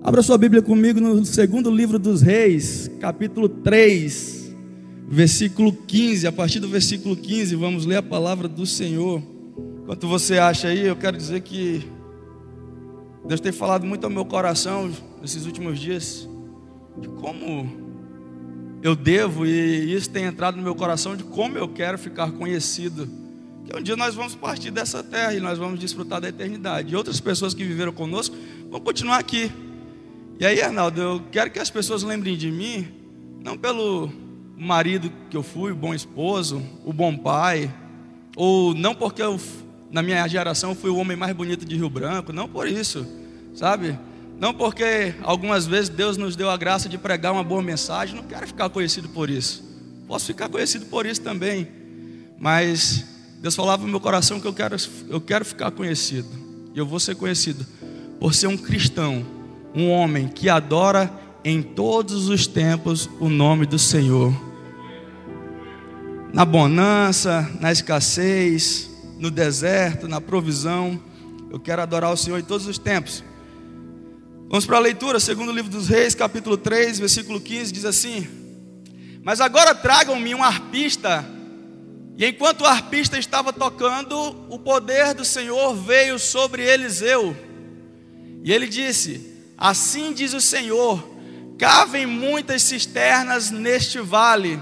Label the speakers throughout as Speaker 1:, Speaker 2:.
Speaker 1: Abra sua Bíblia comigo no segundo livro dos Reis, capítulo 3, versículo 15. A partir do versículo 15, vamos ler a palavra do Senhor. Enquanto você acha aí, eu quero dizer que Deus tem falado muito ao meu coração nesses últimos dias, de como eu devo, e isso tem entrado no meu coração, de como eu quero ficar conhecido. Que um dia nós vamos partir dessa terra e nós vamos desfrutar da eternidade. E outras pessoas que viveram conosco vão continuar aqui. E aí, Arnaldo, eu quero que as pessoas lembrem de mim, não pelo marido que eu fui, o bom esposo, o bom pai, ou não porque eu, na minha geração, fui o homem mais bonito de Rio Branco, não por isso, sabe? Não porque algumas vezes Deus nos deu a graça de pregar uma boa mensagem, não quero ficar conhecido por isso. Posso ficar conhecido por isso também, mas Deus falava no meu coração que eu quero, eu quero ficar conhecido, e eu vou ser conhecido por ser um cristão um homem que adora em todos os tempos o nome do Senhor. Na bonança, na escassez, no deserto, na provisão, eu quero adorar o Senhor em todos os tempos. Vamos para a leitura, segundo o livro dos Reis, capítulo 3, versículo 15, diz assim: Mas agora tragam-me um arpista. E enquanto o arpista estava tocando, o poder do Senhor veio sobre Eliseu. E ele disse: Assim diz o Senhor: cavem muitas cisternas neste vale.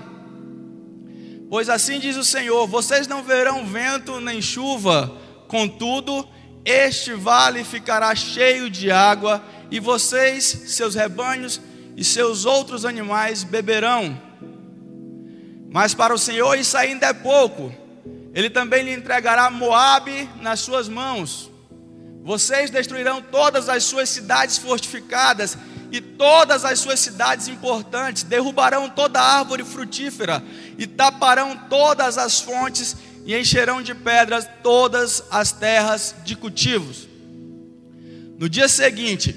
Speaker 1: Pois assim diz o Senhor: vocês não verão vento nem chuva, contudo, este vale ficará cheio de água, e vocês, seus rebanhos e seus outros animais beberão. Mas para o Senhor isso ainda é pouco. Ele também lhe entregará Moabe nas suas mãos vocês destruirão todas as suas cidades fortificadas e todas as suas cidades importantes, derrubarão toda árvore frutífera e taparão todas as fontes e encherão de pedras todas as terras de cultivos. No dia seguinte,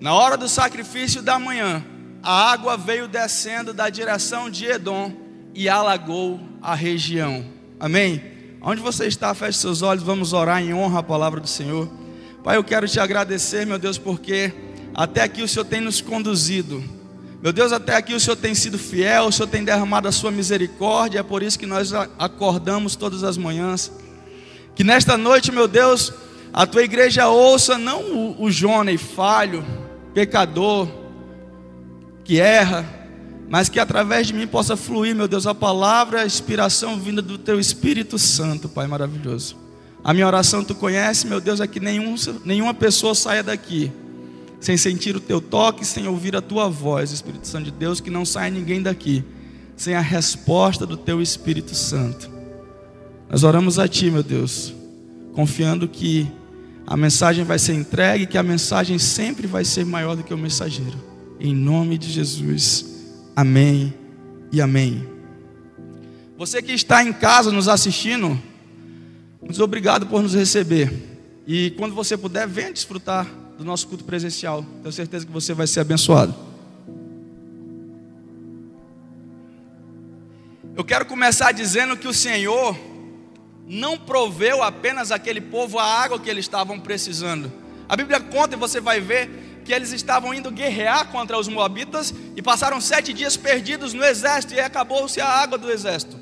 Speaker 1: na hora do sacrifício da manhã, a água veio descendo da direção de Edom e alagou a região. Amém? Onde você está, feche seus olhos, vamos orar em honra à palavra do Senhor. Pai, eu quero te agradecer, meu Deus, porque até aqui o Senhor tem nos conduzido. Meu Deus, até aqui o Senhor tem sido fiel, o Senhor tem derramado a sua misericórdia, é por isso que nós acordamos todas as manhãs. Que nesta noite, meu Deus, a tua igreja ouça não o, o falho, pecador, que erra, mas que através de mim possa fluir, meu Deus, a palavra, a inspiração vinda do teu Espírito Santo, Pai maravilhoso. A minha oração tu conhece, meu Deus, é que nenhum, nenhuma pessoa saia daqui sem sentir o teu toque, sem ouvir a tua voz, Espírito Santo de Deus, que não saia ninguém daqui sem a resposta do teu Espírito Santo. Nós oramos a ti, meu Deus, confiando que a mensagem vai ser entregue, que a mensagem sempre vai ser maior do que o mensageiro. Em nome de Jesus. Amém e amém. Você que está em casa nos assistindo, muito obrigado por nos receber. E quando você puder, venha desfrutar do nosso culto presencial. Tenho certeza que você vai ser abençoado. Eu quero começar dizendo que o Senhor não proveu apenas aquele povo a água que eles estavam precisando. A Bíblia conta e você vai ver que eles estavam indo guerrear contra os moabitas e passaram sete dias perdidos no exército e acabou-se a água do exército.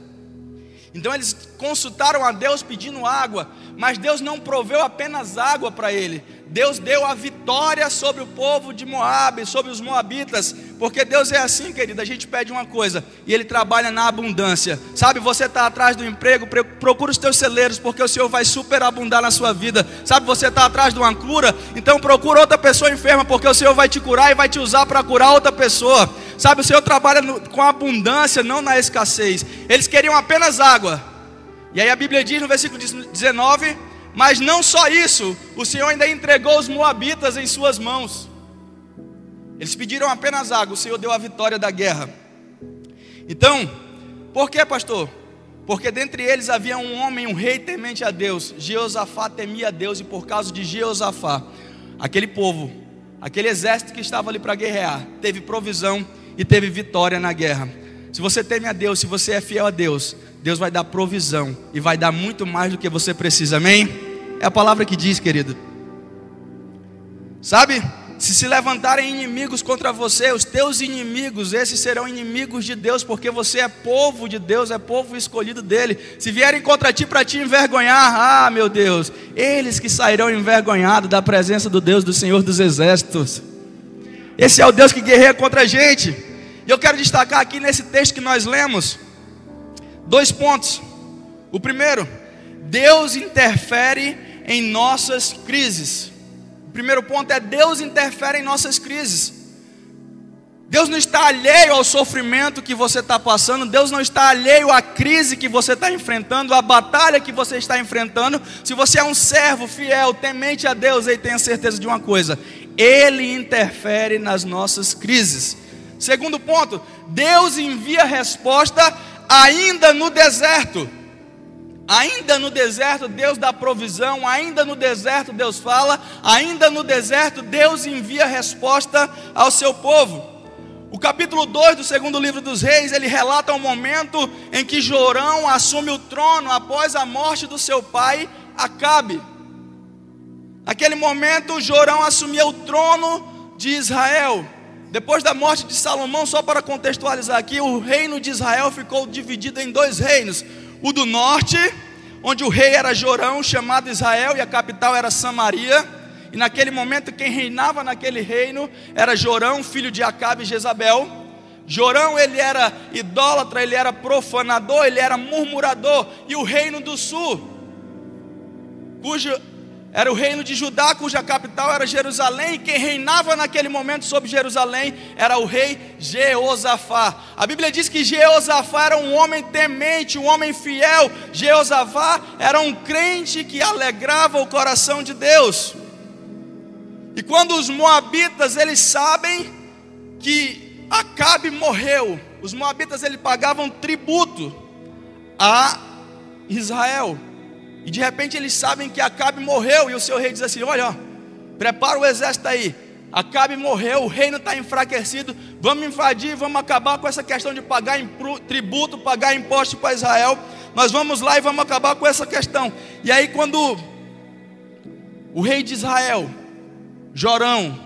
Speaker 1: Então eles consultaram a Deus pedindo água, mas Deus não proveu apenas água para ele. Deus deu a vitória sobre o povo de Moabe, sobre os moabitas, porque Deus é assim, querido. A gente pede uma coisa e Ele trabalha na abundância. Sabe, você está atrás do emprego, procura os teus celeiros, porque o Senhor vai superabundar na sua vida. Sabe, você está atrás de uma cura, então procura outra pessoa enferma, porque o Senhor vai te curar e vai te usar para curar outra pessoa. Sabe, o Senhor trabalha no, com abundância, não na escassez. Eles queriam apenas água. E aí a Bíblia diz no versículo 19: Mas não só isso, o Senhor ainda entregou os moabitas em suas mãos. Eles pediram apenas água, o Senhor deu a vitória da guerra. Então, por que, pastor? Porque dentre eles havia um homem, um rei temente a Deus. Jeosafá temia a Deus, e por causa de Jeosafá, aquele povo, aquele exército que estava ali para guerrear, teve provisão e teve vitória na guerra. Se você teme a Deus, se você é fiel a Deus, Deus vai dar provisão e vai dar muito mais do que você precisa, amém? É a palavra que diz, querido. Sabe, se se levantarem inimigos contra você, os teus inimigos, esses serão inimigos de Deus, porque você é povo de Deus, é povo escolhido dele. Se vierem contra ti para te envergonhar, ah, meu Deus, eles que sairão envergonhados da presença do Deus, do Senhor dos Exércitos. Esse é o Deus que guerreia contra a gente. E eu quero destacar aqui nesse texto que nós lemos dois pontos. O primeiro, Deus interfere em nossas crises. O primeiro ponto é Deus interfere em nossas crises. Deus não está alheio ao sofrimento que você está passando, Deus não está alheio à crise que você está enfrentando, à batalha que você está enfrentando. Se você é um servo fiel, temente a Deus, aí tenha certeza de uma coisa: Ele interfere nas nossas crises. Segundo ponto, Deus envia resposta ainda no deserto. Ainda no deserto, Deus dá provisão, ainda no deserto, Deus fala, ainda no deserto, Deus envia resposta ao seu povo. O capítulo 2 do segundo livro dos reis, ele relata o um momento em que Jorão assume o trono após a morte do seu pai, Acabe. Naquele momento, Jorão assumia o trono de Israel. Depois da morte de Salomão, só para contextualizar aqui, o reino de Israel ficou dividido em dois reinos o do norte, onde o rei era Jorão, chamado Israel, e a capital era Samaria. E naquele momento quem reinava naquele reino era Jorão, filho de Acabe e Jezabel. Jorão ele era idólatra, ele era profanador, ele era murmurador. E o reino do sul, cujo era o reino de Judá, cuja capital era Jerusalém, e quem reinava naquele momento sobre Jerusalém era o rei Jeosafá. A Bíblia diz que Jeosafá era um homem temente, um homem fiel. Jeosafá era um crente que alegrava o coração de Deus. E quando os moabitas eles sabem que Acabe morreu, os moabitas eles pagavam tributo a Israel. E de repente eles sabem que Acabe morreu. E o seu rei diz assim: Olha, ó, prepara o exército aí. Acabe morreu, o reino está enfraquecido. Vamos invadir, vamos acabar com essa questão de pagar tributo, pagar imposto para Israel. Nós vamos lá e vamos acabar com essa questão. E aí, quando o rei de Israel, Jorão,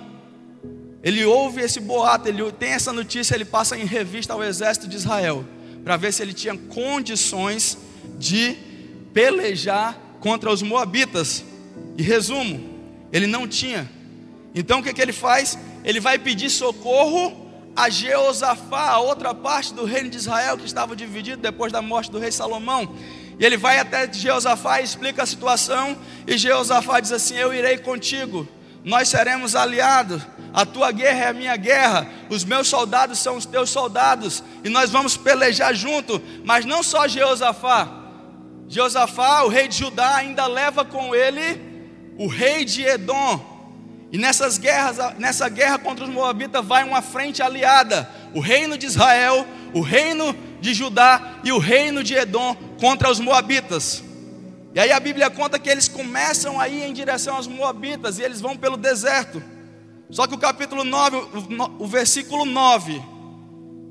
Speaker 1: ele ouve esse boato, ele tem essa notícia, ele passa em revista ao exército de Israel, para ver se ele tinha condições de pelejar contra os moabitas. E resumo, ele não tinha. Então o que, que ele faz? Ele vai pedir socorro a Jeosafá, a outra parte do reino de Israel que estava dividido depois da morte do rei Salomão. E ele vai até Jeosafá e explica a situação. E Jeosafá diz assim: Eu irei contigo, nós seremos aliados. A tua guerra é a minha guerra, os meus soldados são os teus soldados, e nós vamos pelejar junto. Mas não só Jeosafá, Josafá, o rei de Judá, ainda leva com ele o rei de Edom. E nessas guerras, nessa guerra contra os moabitas vai uma frente aliada, o reino de Israel, o reino de Judá e o reino de Edom contra os moabitas. E aí a Bíblia conta que eles começam a ir em direção aos moabitas e eles vão pelo deserto. Só que o capítulo 9, o versículo 9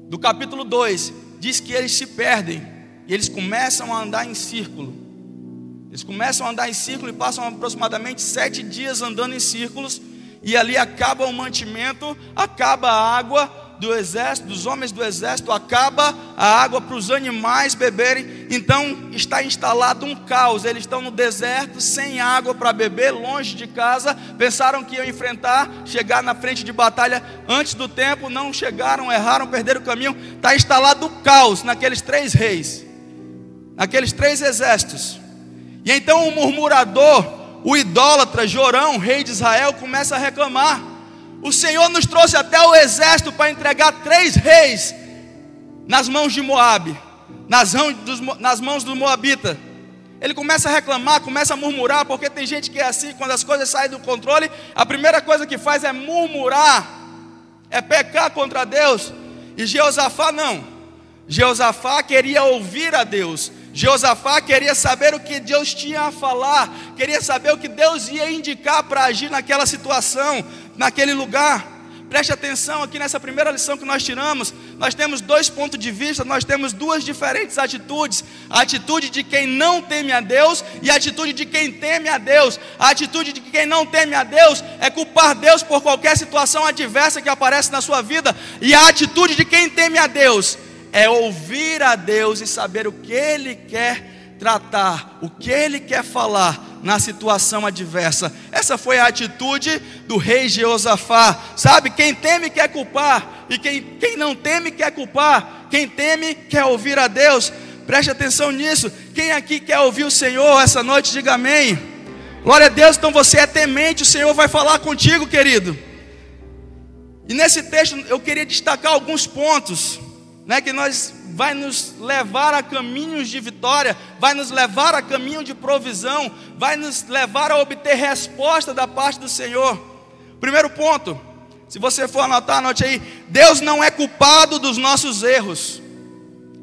Speaker 1: do capítulo 2 diz que eles se perdem. E eles começam a andar em círculo. Eles começam a andar em círculo e passam aproximadamente sete dias andando em círculos. E ali acaba o mantimento, acaba a água, do exército, dos homens do exército, acaba a água para os animais beberem. Então está instalado um caos. Eles estão no deserto, sem água para beber, longe de casa. Pensaram que iam enfrentar, chegar na frente de batalha antes do tempo, não chegaram, erraram, perderam o caminho. Está instalado o caos naqueles três reis, naqueles três exércitos. E então o murmurador, o idólatra Jorão, rei de Israel, começa a reclamar. O Senhor nos trouxe até o exército para entregar três reis nas mãos de Moabe, nas mãos dos, Moabita. Ele começa a reclamar, começa a murmurar, porque tem gente que é assim, quando as coisas saem do controle, a primeira coisa que faz é murmurar, é pecar contra Deus. E Jeosafá não. Jeosafá queria ouvir a Deus. Jeosafá queria saber o que Deus tinha a falar, queria saber o que Deus ia indicar para agir naquela situação naquele lugar. Preste atenção aqui nessa primeira lição que nós tiramos. nós temos dois pontos de vista, nós temos duas diferentes atitudes: a atitude de quem não teme a Deus e a atitude de quem teme a Deus. A atitude de quem não teme a Deus é culpar Deus por qualquer situação adversa que aparece na sua vida, e a atitude de quem teme a Deus é ouvir a Deus e saber o que Ele quer tratar, o que Ele quer falar na situação adversa. Essa foi a atitude do rei Jeosafá. Sabe, quem teme quer culpar, e quem, quem não teme quer culpar, quem teme quer ouvir a Deus. Preste atenção nisso. Quem aqui quer ouvir o Senhor essa noite, diga amém. Glória a Deus, então você é temente, o Senhor vai falar contigo, querido. E nesse texto eu queria destacar alguns pontos, né, que nós vai nos levar a caminhos de vitória, vai nos levar a caminho de provisão, vai nos levar a obter resposta da parte do Senhor. Primeiro ponto, se você for anotar, anote aí: Deus não é culpado dos nossos erros.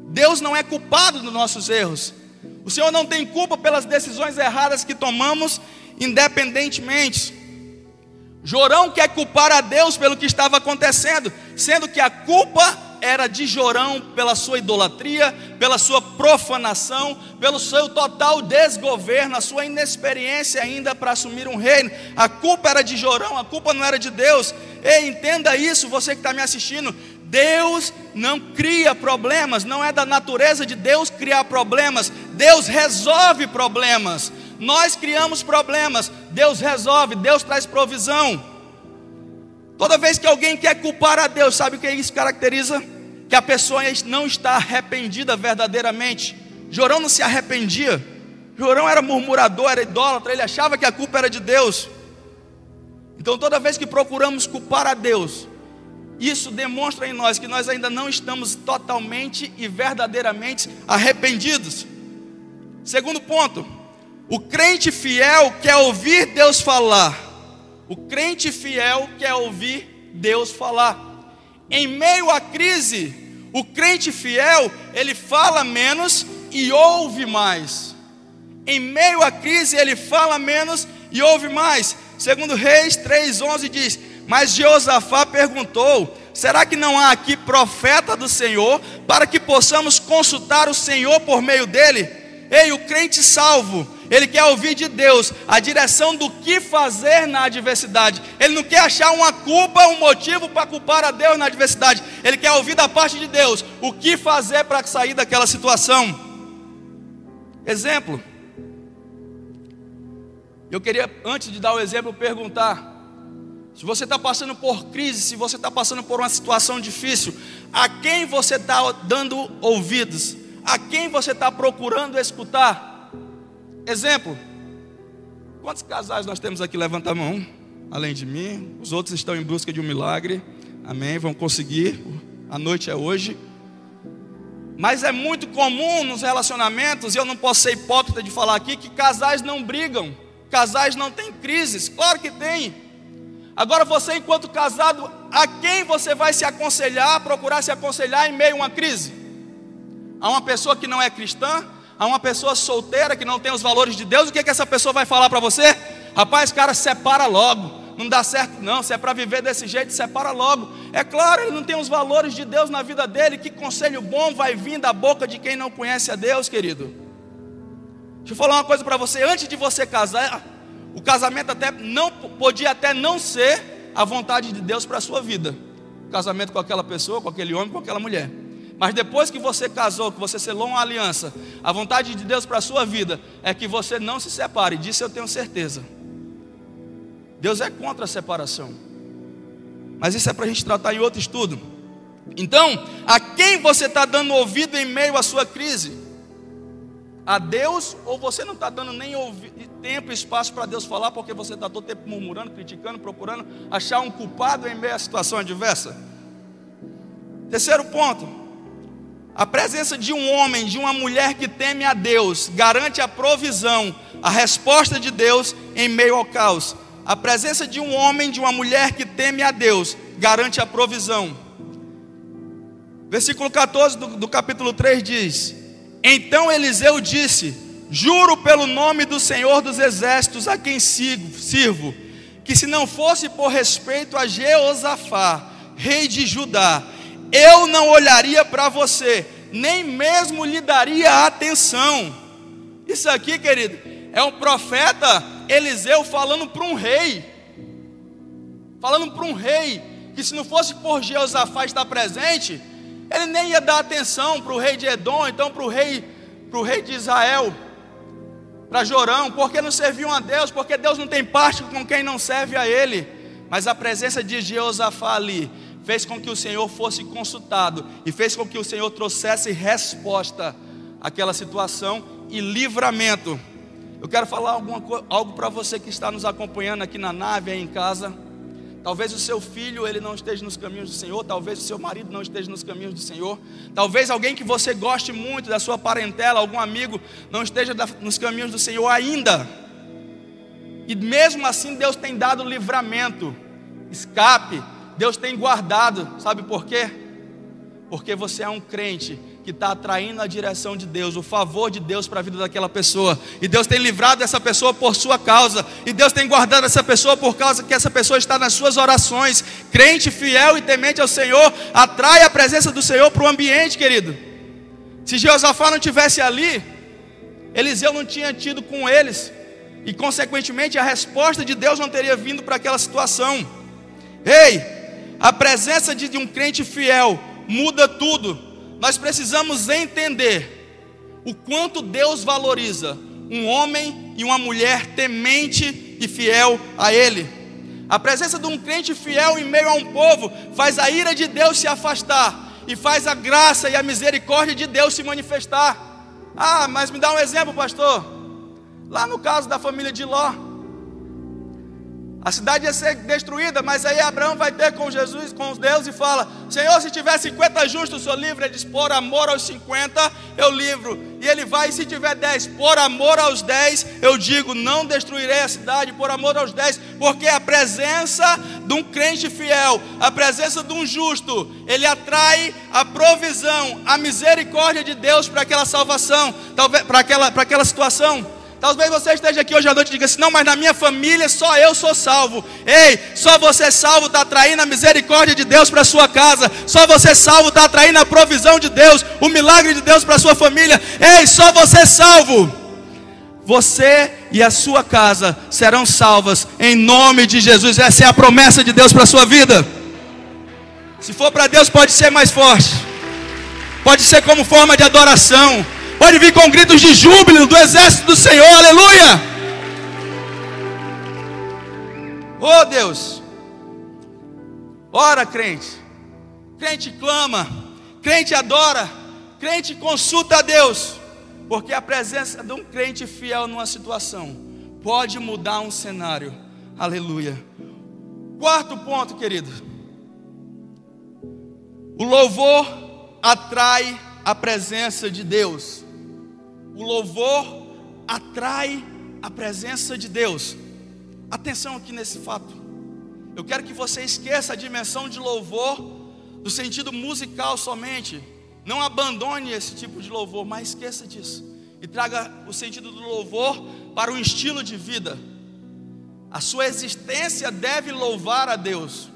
Speaker 1: Deus não é culpado dos nossos erros. O Senhor não tem culpa pelas decisões erradas que tomamos, independentemente. Jorão quer culpar a Deus pelo que estava acontecendo, sendo que a culpa era de Jorão pela sua idolatria, pela sua profanação, pelo seu total desgoverno, a sua inexperiência ainda para assumir um reino. A culpa era de Jorão, a culpa não era de Deus. Ei, entenda isso, você que está me assistindo. Deus não cria problemas, não é da natureza de Deus criar problemas. Deus resolve problemas. Nós criamos problemas, Deus resolve, Deus traz provisão. Toda vez que alguém quer culpar a Deus, sabe o que isso caracteriza? Que a pessoa não está arrependida verdadeiramente. Jorão não se arrependia. Jorão era murmurador, era idólatra, ele achava que a culpa era de Deus. Então, toda vez que procuramos culpar a Deus, isso demonstra em nós que nós ainda não estamos totalmente e verdadeiramente arrependidos. Segundo ponto, o crente fiel quer ouvir Deus falar o crente fiel quer ouvir Deus falar. Em meio à crise, o crente fiel, ele fala menos e ouve mais. Em meio à crise, ele fala menos e ouve mais. Segundo Reis 3:11 diz: "Mas Jeosafá perguntou: Será que não há aqui profeta do Senhor para que possamos consultar o Senhor por meio dele?" Ei, o crente salvo, ele quer ouvir de Deus a direção do que fazer na adversidade. Ele não quer achar uma culpa, um motivo para culpar a Deus na adversidade. Ele quer ouvir da parte de Deus o que fazer para sair daquela situação. Exemplo. Eu queria, antes de dar o exemplo, perguntar: se você está passando por crise, se você está passando por uma situação difícil, a quem você está dando ouvidos? A quem você está procurando escutar? Exemplo: quantos casais nós temos aqui? Levanta a mão, além de mim. Os outros estão em busca de um milagre. Amém? Vão conseguir. A noite é hoje. Mas é muito comum nos relacionamentos, e eu não posso ser hipócrita de falar aqui, que casais não brigam, casais não têm crises. Claro que tem. Agora você, enquanto casado, a quem você vai se aconselhar, procurar se aconselhar em meio a uma crise? A uma pessoa que não é cristã? A uma pessoa solteira que não tem os valores de Deus, o que, é que essa pessoa vai falar para você? Rapaz, cara, separa logo. Não dá certo, não. Se é para viver desse jeito, separa logo. É claro, ele não tem os valores de Deus na vida dele. Que conselho bom vai vir da boca de quem não conhece a Deus, querido? Deixa eu falar uma coisa para você. Antes de você casar, o casamento até não podia até não ser a vontade de Deus para a sua vida. Casamento com aquela pessoa, com aquele homem, com aquela mulher. Mas depois que você casou, que você selou uma aliança, a vontade de Deus para a sua vida é que você não se separe. Disso eu tenho certeza. Deus é contra a separação. Mas isso é para a gente tratar em outro estudo. Então, a quem você está dando ouvido em meio à sua crise? A Deus ou você não está dando nem tempo e espaço para Deus falar porque você está todo tempo murmurando, criticando, procurando achar um culpado em meio à situação adversa? Terceiro ponto, a presença de um homem, de uma mulher que teme a Deus, garante a provisão, a resposta de Deus em meio ao caos. A presença de um homem, de uma mulher que teme a Deus, garante a provisão. Versículo 14 do, do capítulo 3 diz: Então Eliseu disse: Juro pelo nome do Senhor dos Exércitos a quem sigo, sirvo, que se não fosse por respeito a Jeosafá, rei de Judá, eu não olharia para você, nem mesmo lhe daria atenção. Isso aqui, querido, é um profeta Eliseu falando para um rei, falando para um rei, que se não fosse por Jeosafá estar presente, ele nem ia dar atenção para o rei de Edom, então para o rei, para o rei de Israel, para Jorão, porque não serviam a Deus, porque Deus não tem parte com quem não serve a Ele. Mas a presença de Jeosafá ali fez com que o Senhor fosse consultado e fez com que o Senhor trouxesse resposta àquela situação e livramento. Eu quero falar alguma, algo para você que está nos acompanhando aqui na nave, aí em casa. Talvez o seu filho ele não esteja nos caminhos do Senhor, talvez o seu marido não esteja nos caminhos do Senhor, talvez alguém que você goste muito da sua parentela, algum amigo não esteja nos caminhos do Senhor ainda. E mesmo assim Deus tem dado livramento, escape, Deus tem guardado, sabe por quê? Porque você é um crente que está atraindo a direção de Deus, o favor de Deus para a vida daquela pessoa. E Deus tem livrado essa pessoa por sua causa. E Deus tem guardado essa pessoa por causa que essa pessoa está nas suas orações. Crente, fiel e temente ao Senhor, atrai a presença do Senhor para o ambiente, querido. Se Jeosafá não tivesse ali, Eliseu não tinha tido com eles. E consequentemente a resposta de Deus não teria vindo para aquela situação. Ei, a presença de um crente fiel muda tudo nós precisamos entender o quanto Deus valoriza um homem e uma mulher temente e fiel a Ele. A presença de um crente fiel em meio a um povo faz a ira de Deus se afastar e faz a graça e a misericórdia de Deus se manifestar. Ah, mas me dá um exemplo, pastor. Lá no caso da família de Ló, a cidade ia ser destruída, mas aí Abraão vai ter com Jesus, com Deus e fala: Senhor, se tiver 50 justos, o senhor livre. Ele diz: Por amor aos 50, eu livro. E ele vai, e se tiver 10, por amor aos 10, eu digo: Não destruirei a cidade, por amor aos 10, porque a presença de um crente fiel, a presença de um justo, ele atrai a provisão, a misericórdia de Deus para aquela salvação, para aquela, para aquela situação. Talvez você esteja aqui hoje à noite e diga assim: não, mas na minha família só eu sou salvo. Ei, só você salvo está atraindo a misericórdia de Deus para sua casa. Só você salvo está atraindo a provisão de Deus, o milagre de Deus para sua família. Ei, só você salvo. Você e a sua casa serão salvas em nome de Jesus. Essa é a promessa de Deus para a sua vida. Se for para Deus, pode ser mais forte, pode ser como forma de adoração Pode vir com gritos de júbilo do exército do Senhor, aleluia. Oh Deus, ora crente, crente clama, crente adora, crente consulta a Deus, porque a presença de um crente fiel numa situação pode mudar um cenário, aleluia. Quarto ponto, querido, o louvor atrai a presença de Deus. O louvor atrai a presença de Deus. Atenção aqui nesse fato. Eu quero que você esqueça a dimensão de louvor do sentido musical somente. Não abandone esse tipo de louvor, mas esqueça disso. E traga o sentido do louvor para o estilo de vida. A sua existência deve louvar a Deus.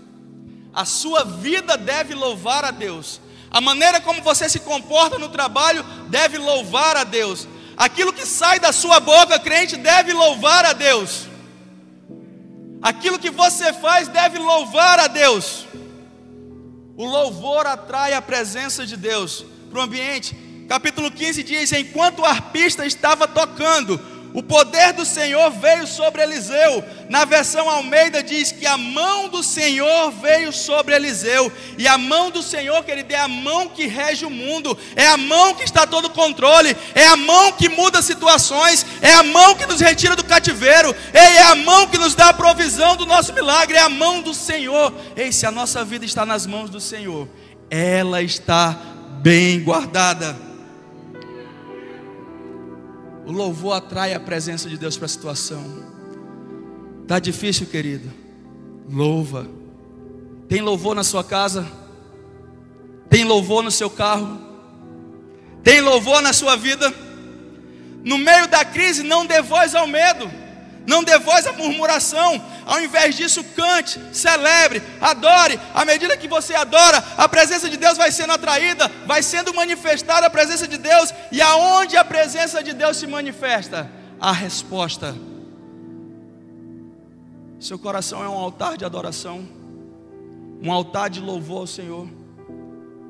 Speaker 1: A sua vida deve louvar a Deus. A maneira como você se comporta no trabalho deve louvar a Deus. Aquilo que sai da sua boca, crente, deve louvar a Deus. Aquilo que você faz deve louvar a Deus. O louvor atrai a presença de Deus para o ambiente. Capítulo 15 diz: Enquanto o arpista estava tocando, o poder do Senhor veio sobre Eliseu. Na versão Almeida diz que a mão do Senhor veio sobre Eliseu. E a mão do Senhor, querido, é a mão que rege o mundo. É a mão que está todo controle. É a mão que muda situações. É a mão que nos retira do cativeiro. É a mão que nos dá a provisão do nosso milagre. É a mão do Senhor. Ei, se a nossa vida está nas mãos do Senhor, ela está bem guardada. O louvor atrai a presença de Deus para a situação. Tá difícil, querido? Louva. Tem louvor na sua casa? Tem louvor no seu carro? Tem louvor na sua vida? No meio da crise, não dê voz ao medo, não dê voz à murmuração. Ao invés disso, cante, celebre, adore. À medida que você adora, a presença de Deus vai sendo atraída, vai sendo manifestada a presença de Deus. E aonde a presença de Deus se manifesta? A resposta. Seu coração é um altar de adoração, um altar de louvor ao Senhor.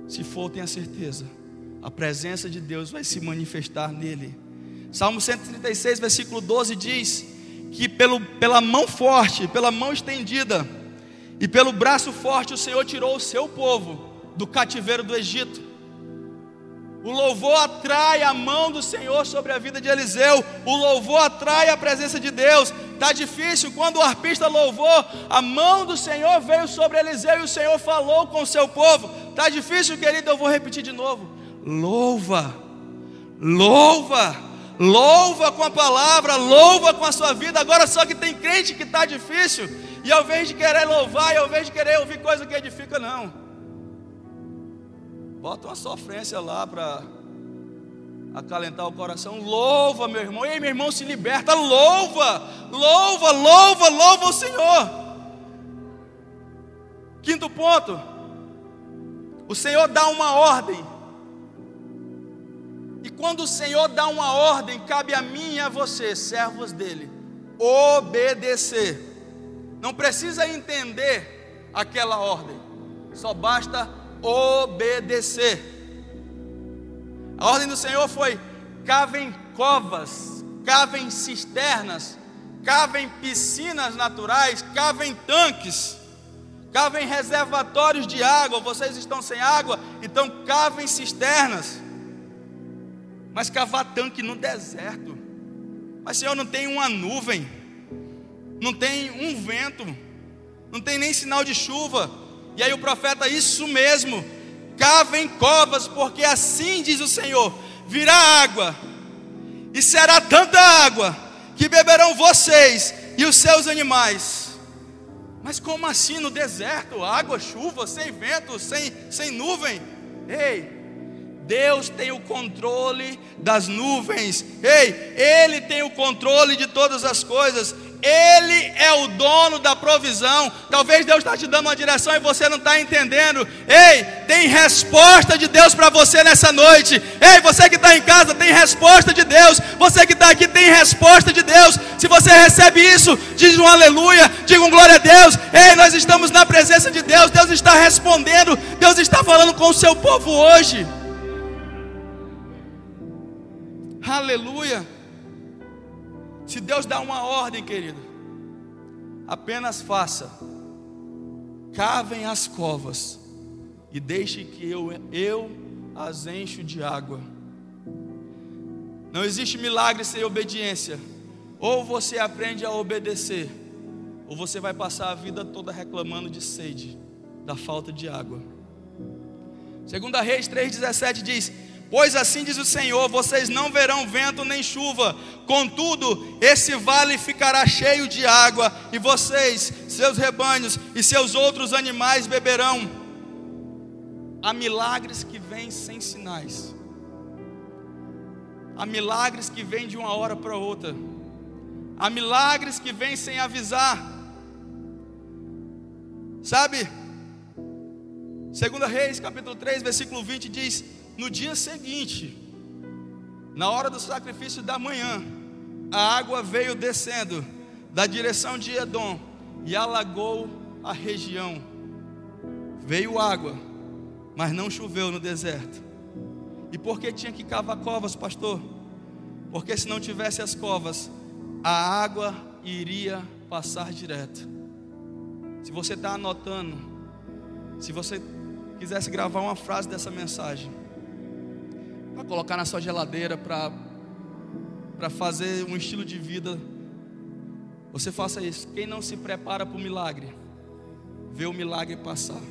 Speaker 1: Se for, tenha certeza, a presença de Deus vai se manifestar nele. Salmo 136, versículo 12 diz que pelo, pela mão forte, pela mão estendida e pelo braço forte o Senhor tirou o seu povo do cativeiro do Egito. O louvor atrai a mão do Senhor sobre a vida de Eliseu. O louvor atrai a presença de Deus. Está difícil. Quando o arpista louvou, a mão do Senhor veio sobre Eliseu e o Senhor falou com o seu povo. Está difícil, querido. Eu vou repetir de novo. Louva, louva, louva com a palavra, louva com a sua vida. Agora só que tem crente que está difícil. E ao invés de querer louvar, e ao invés de querer ouvir coisa que edifica, não. Bota uma sofrência lá para acalentar o coração. Louva, meu irmão. Ei, meu irmão, se liberta. Louva, louva, louva, louva o Senhor. Quinto ponto. O Senhor dá uma ordem. E quando o Senhor dá uma ordem, cabe a mim e a você, servos dele, obedecer. Não precisa entender aquela ordem. Só basta obedecer. A ordem do Senhor foi: cavem covas, cavem cisternas, cavem piscinas naturais, cavem tanques, cavem reservatórios de água. Vocês estão sem água, então cavem cisternas. Mas cavar tanque no deserto. Mas Senhor, não tem uma nuvem, não tem um vento, não tem nem sinal de chuva. E aí o profeta, isso mesmo, cavem covas, porque assim diz o Senhor: virá água, e será tanta água, que beberão vocês e os seus animais. Mas como assim no deserto? Água, chuva, sem vento, sem, sem nuvem? Ei, Deus tem o controle das nuvens. Ei, Ele tem o controle de todas as coisas. Ele é o dono da provisão. Talvez Deus está te dando uma direção e você não está entendendo. Ei, tem resposta de Deus para você nessa noite. Ei, você que está em casa, tem resposta de Deus. Você que está aqui, tem resposta de Deus. Se você recebe isso, diz um aleluia, diga um glória a Deus. Ei, nós estamos na presença de Deus. Deus está respondendo. Deus está falando com o seu povo hoje. Aleluia. Se Deus dá uma ordem, querido, apenas faça. Cavem as covas e deixe que eu, eu as encho de água. Não existe milagre sem obediência. Ou você aprende a obedecer, ou você vai passar a vida toda reclamando de sede, da falta de água. Segunda Reis 3:17 diz: Pois assim diz o Senhor: vocês não verão vento nem chuva, contudo, esse vale ficará cheio de água, e vocês, seus rebanhos e seus outros animais beberão. Há milagres que vêm sem sinais, há milagres que vêm de uma hora para outra, há milagres que vêm sem avisar, sabe? Segunda Reis, capítulo 3, versículo 20 diz: no dia seguinte, na hora do sacrifício da manhã, a água veio descendo da direção de Edom e alagou a região. Veio água, mas não choveu no deserto. E por que tinha que cavar covas, pastor? Porque se não tivesse as covas, a água iria passar direto. Se você está anotando, se você quisesse gravar uma frase dessa mensagem, para colocar na sua geladeira, para fazer um estilo de vida. Você faça isso. Quem não se prepara para o milagre, vê o milagre passar.